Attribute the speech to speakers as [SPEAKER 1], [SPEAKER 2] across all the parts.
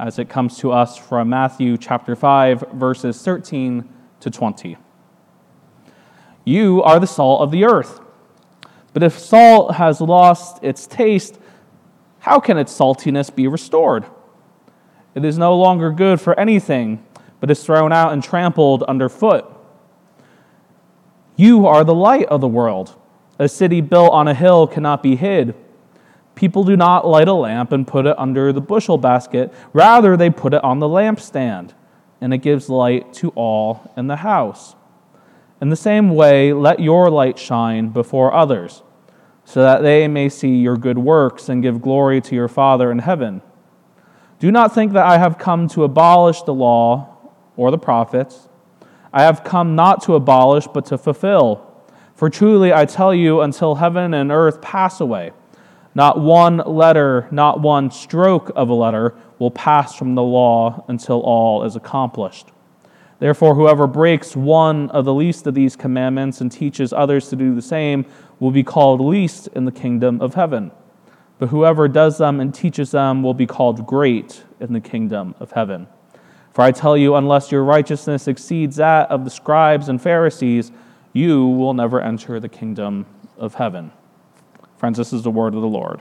[SPEAKER 1] as it comes to us from Matthew chapter 5, verses 13 to 20. You are the salt of the earth. But if salt has lost its taste, how can its saltiness be restored? It is no longer good for anything, but is thrown out and trampled underfoot. You are the light of the world. A city built on a hill cannot be hid. People do not light a lamp and put it under the bushel basket. Rather, they put it on the lampstand, and it gives light to all in the house. In the same way, let your light shine before others, so that they may see your good works and give glory to your Father in heaven. Do not think that I have come to abolish the law or the prophets. I have come not to abolish, but to fulfill. For truly I tell you, until heaven and earth pass away, not one letter, not one stroke of a letter will pass from the law until all is accomplished. Therefore, whoever breaks one of the least of these commandments and teaches others to do the same will be called least in the kingdom of heaven. But whoever does them and teaches them will be called great in the kingdom of heaven. For I tell you, unless your righteousness exceeds that of the scribes and Pharisees, you will never enter the kingdom of heaven. Friends, this is the word of the Lord.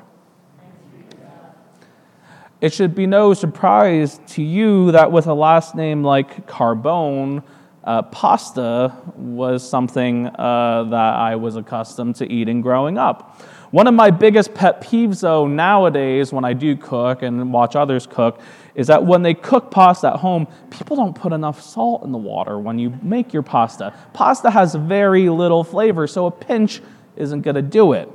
[SPEAKER 1] It should be no surprise to you that with a last name like Carbone, uh, pasta was something uh, that I was accustomed to eating growing up. One of my biggest pet peeves, though, nowadays when I do cook and watch others cook, is that when they cook pasta at home, people don't put enough salt in the water when you make your pasta. Pasta has very little flavor, so a pinch isn't going to do it.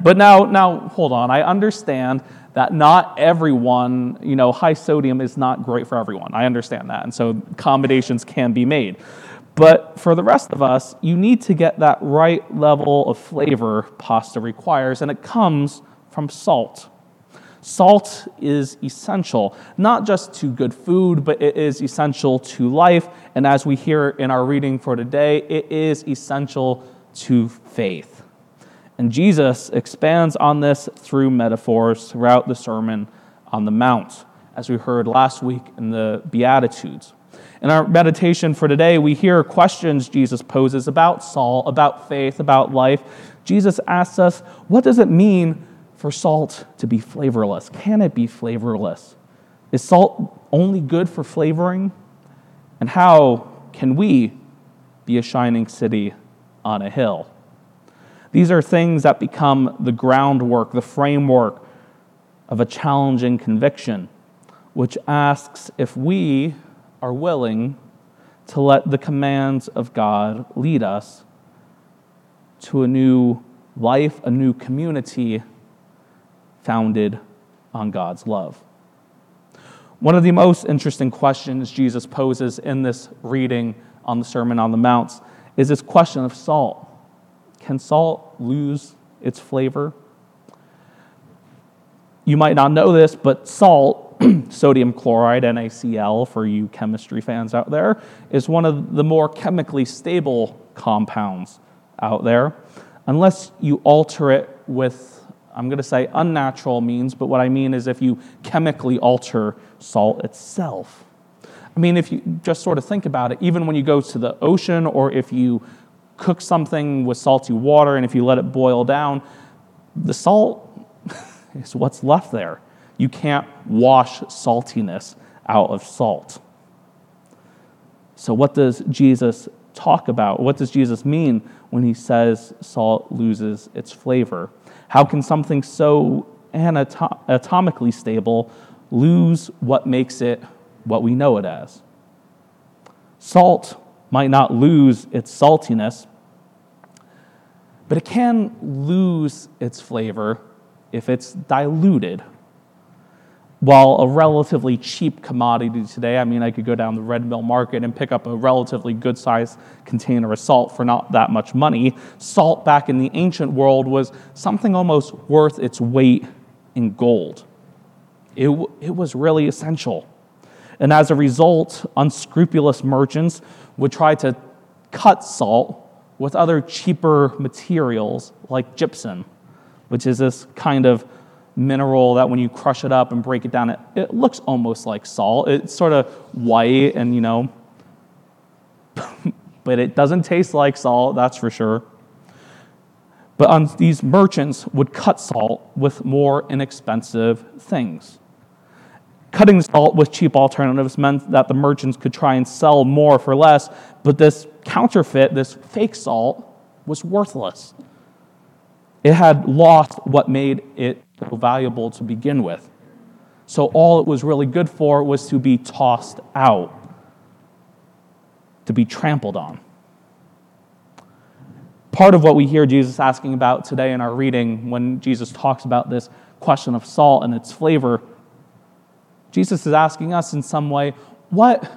[SPEAKER 1] But now, now, hold on. I understand that not everyone, you know, high sodium is not great for everyone. I understand that. And so accommodations can be made. But for the rest of us, you need to get that right level of flavor pasta requires, and it comes from salt. Salt is essential, not just to good food, but it is essential to life. And as we hear in our reading for today, it is essential to faith. And Jesus expands on this through metaphors throughout the Sermon on the Mount, as we heard last week in the Beatitudes. In our meditation for today, we hear questions Jesus poses about salt, about faith, about life. Jesus asks us, what does it mean for salt to be flavorless? Can it be flavorless? Is salt only good for flavoring? And how can we be a shining city on a hill? These are things that become the groundwork, the framework of a challenging conviction, which asks if we are willing to let the commands of God lead us to a new life, a new community founded on God's love. One of the most interesting questions Jesus poses in this reading on the Sermon on the Mount is this question of salt. Can salt lose its flavor? You might not know this, but salt, sodium chloride, NaCl, for you chemistry fans out there, is one of the more chemically stable compounds out there, unless you alter it with, I'm going to say unnatural means, but what I mean is if you chemically alter salt itself. I mean, if you just sort of think about it, even when you go to the ocean or if you cook something with salty water, and if you let it boil down, the salt is what's left there. You can't wash saltiness out of salt. So, what does Jesus talk about? What does Jesus mean when he says salt loses its flavor? How can something so anatomically stable lose what makes it what we know it as? Salt might not lose its saltiness, but it can lose its flavor if it's diluted. while a relatively cheap commodity today, I mean, I could go down the Red Mill Market and pick up a relatively good sized container of salt for not that much money. Salt back in the ancient world was something almost worth its weight in gold. It, it was really essential. And as a result, unscrupulous merchants would try to cut salt with other cheaper materials like gypsum, which is this kind of mineral that when you crush it up and break it down, it, it looks almost like salt. It's sort of white and, you know, but it doesn't taste like salt, that's for sure. But um, these merchants would cut salt with more inexpensive things. Cutting salt with cheap alternatives meant that the merchants could try and sell more for less, but this counterfeit, this fake salt, was worthless. It had lost what made it so valuable to begin with. So all it was really good for was to be tossed out, to be trampled on. Part of what we hear Jesus asking about today in our reading when Jesus talks about this question of salt and its flavor, Jesus is asking us in some way, what,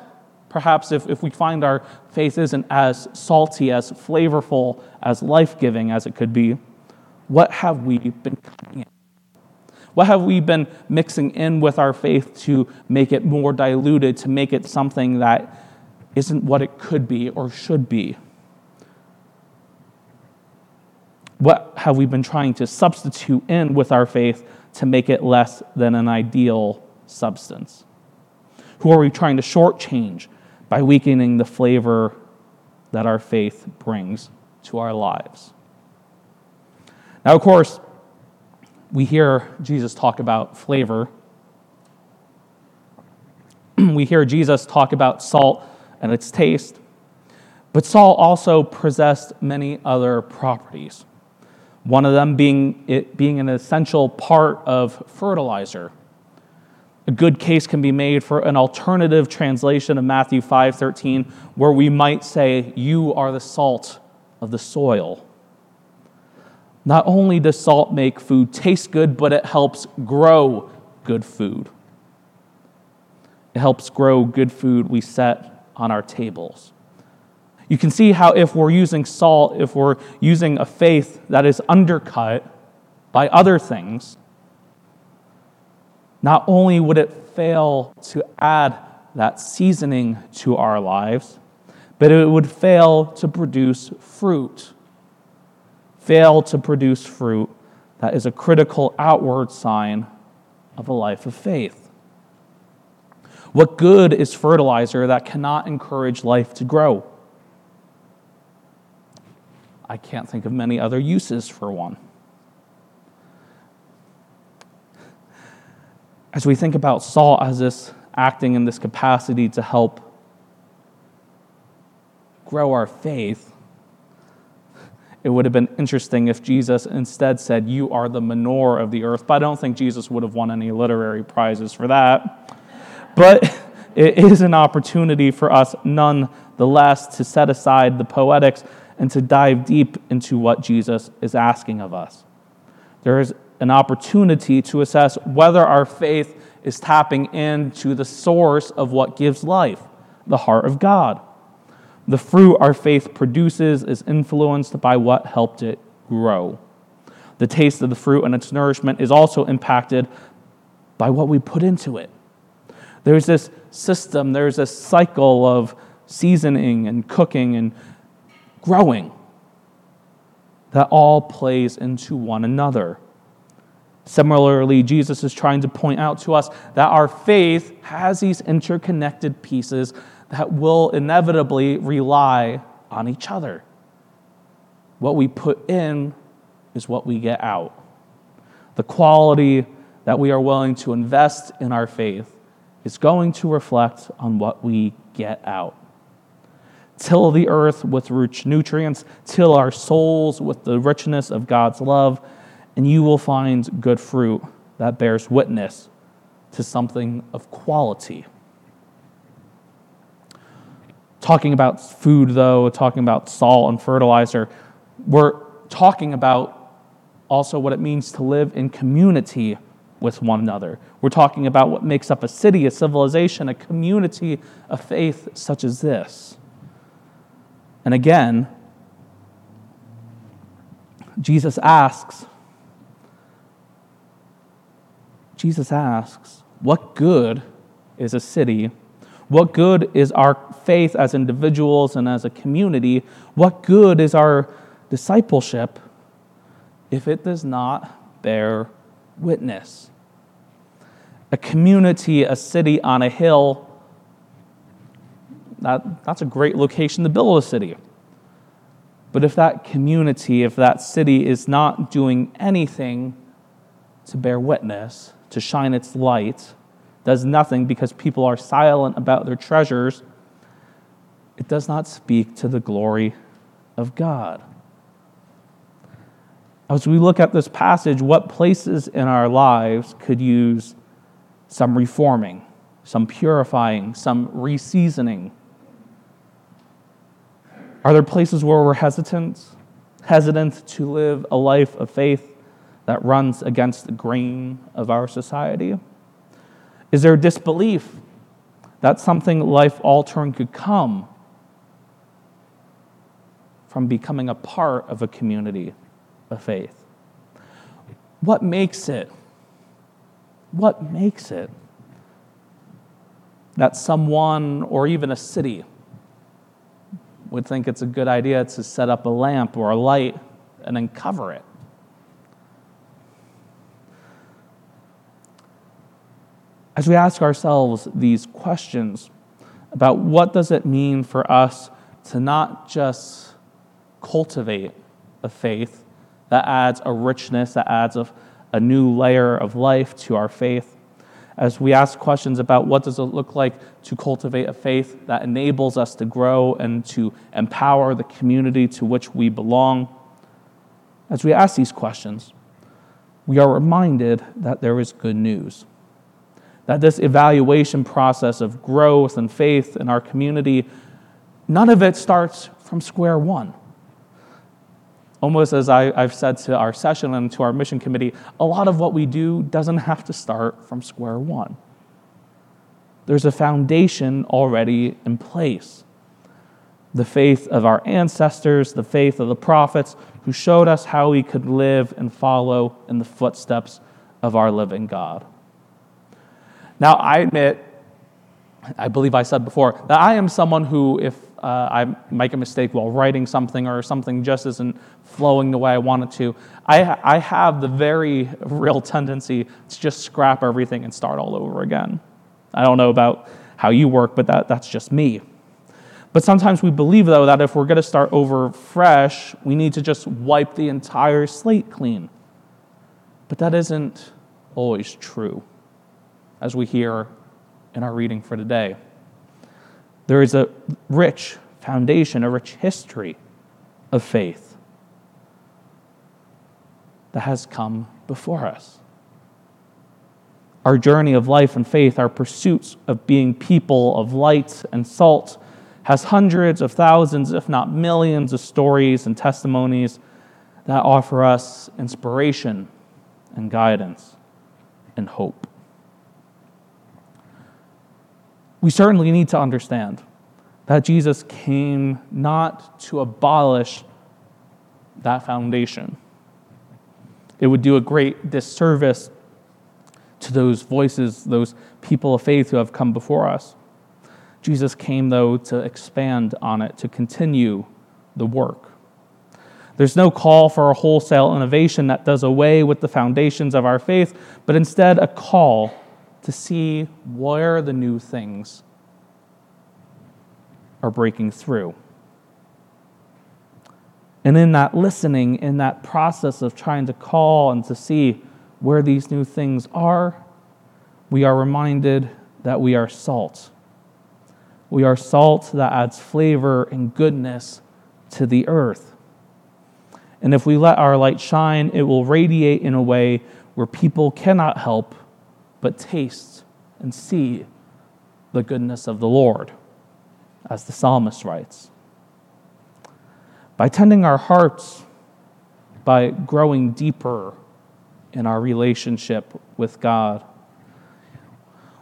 [SPEAKER 1] perhaps if, if we find our faith isn't as salty, as flavorful, as life giving as it could be, what have we been cutting in? What have we been mixing in with our faith to make it more diluted, to make it something that isn't what it could be or should be? What have we been trying to substitute in with our faith to make it less than an ideal substance? Who are we trying to shortchange by weakening the flavor that our faith brings to our lives? Now, of course, we hear Jesus talk about flavor. we hear Jesus talk about salt and its taste. But salt also possessed many other properties. One of them being it being an essential part of fertilizer. A good case can be made for an alternative translation of Matthew 5:13 where we might say you are the salt of the soil. Not only does salt make food taste good, but it helps grow good food. It helps grow good food we set on our tables. You can see how, if we're using salt, if we're using a faith that is undercut by other things, not only would it fail to add that seasoning to our lives, but it would fail to produce fruit fail to produce fruit that is a critical outward sign of a life of faith. What good is fertilizer that cannot encourage life to grow? I can't think of many other uses for one. As we think about Saul as this acting in this capacity to help grow our faith, it would have been interesting if Jesus instead said, You are the manure of the earth. But I don't think Jesus would have won any literary prizes for that. But it is an opportunity for us, nonetheless, to set aside the poetics and to dive deep into what Jesus is asking of us. There is an opportunity to assess whether our faith is tapping into the source of what gives life, the heart of God. The fruit our faith produces is influenced by what helped it grow. The taste of the fruit and its nourishment is also impacted by what we put into it. There's this system, there's a cycle of seasoning and cooking and growing that all plays into one another. Similarly, Jesus is trying to point out to us that our faith has these interconnected pieces that will inevitably rely on each other. What we put in is what we get out. The quality that we are willing to invest in our faith is going to reflect on what we get out. Till the earth with rich nutrients, till our souls with the richness of God's love, and you will find good fruit that bears witness to something of quality. Talking about food, though, talking about salt and fertilizer, we're talking about also what it means to live in community with one another. We're talking about what makes up a city, a civilization, a community of faith such as this. And again, Jesus asks, Jesus asks, what good is a city? What good is our faith as individuals and as a community? What good is our discipleship if it does not bear witness? A community, a city on a hill, that, that's a great location to build a city. But if that community, if that city is not doing anything to bear witness, to shine its light, does nothing because people are silent about their treasures, it does not speak to the glory of God. As we look at this passage, what places in our lives could use some reforming, some purifying, some reseasoning? Are there places where we're hesitant, hesitant to live a life of faith that runs against the grain of our society? Is there disbelief that something life altering could come from becoming a part of a community of faith? What makes it? What makes it that someone or even a city would think it's a good idea to set up a lamp or a light and then cover it? As we ask ourselves these questions about what does it mean for us to not just cultivate a faith that adds a richness, that adds a, a new layer of life to our faith, as we ask questions about what does it look like to cultivate a faith that enables us to grow and to empower the community to which we belong, as we ask these questions, we are reminded that there is good news that this evaluation process of growth and faith in our community, none of it starts from square one. Almost as I, have said to our session and to our mission committee, a lot of what we do doesn't have to start from square one. There's a foundation already in place. The faith of our ancestors, the faith of the prophets who showed us how we could live and follow in the footsteps of our living God. Now, I admit, I believe I said before, that I am someone who, if uh, I make a mistake while writing something or something just isn't flowing the way I want it to, I, I have the very real tendency to just scrap everything and start all over again. I don't know about how you work, but that, that's just me. But sometimes we believe, though, that if we're going to start over fresh, we need to just wipe the entire slate clean. But that isn't always true as we hear in our reading for today. There is a rich foundation, a rich history of faith that has come before us. Our journey of life and faith, our pursuits of being people of light and salt, has hundreds of thousands, if not millions, of stories and testimonies that offer us inspiration and guidance and hope. We certainly need to understand that Jesus came not to abolish that foundation. It would do a great disservice to those voices, those people of faith who have come before us. Jesus came, though, to expand on it, to continue the work. There's no call for a wholesale innovation that does away with the foundations of our faith, but instead a call to see where the new things are breaking through. And in that listening, in that process of trying to call and to see where these new things are, we are reminded that we are salt. We are salt that adds flavor and goodness to the earth. And if we let our light shine, it will radiate in a way where people cannot help but taste and see the goodness of the Lord, as the psalmist writes. By tending our hearts, by growing deeper in our relationship with God.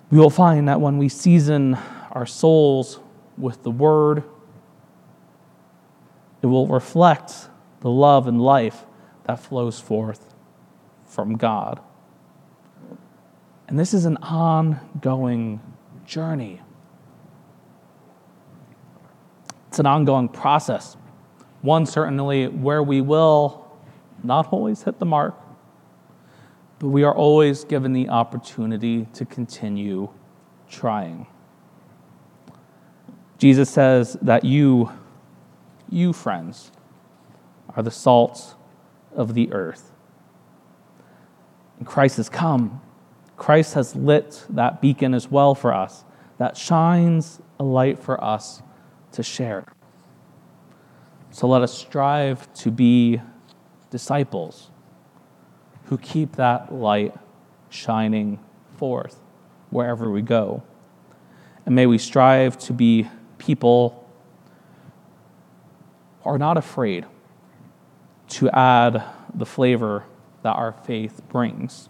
[SPEAKER 1] We will find that when we season our souls with the Word, it will reflect the love and life that flows forth from God. And this is an ongoing journey. It's an ongoing process. One, certainly, where we will not always hit the mark, but we are always given the opportunity to continue trying. Jesus says that you, you friends, are the salt of the earth. And Christ has come. Christ has lit that beacon as well for us, that shines a light for us to share. So let us strive to be disciples who keep that light shining forth wherever we go. And may we strive to be people who are not afraid to add the flavor that our faith brings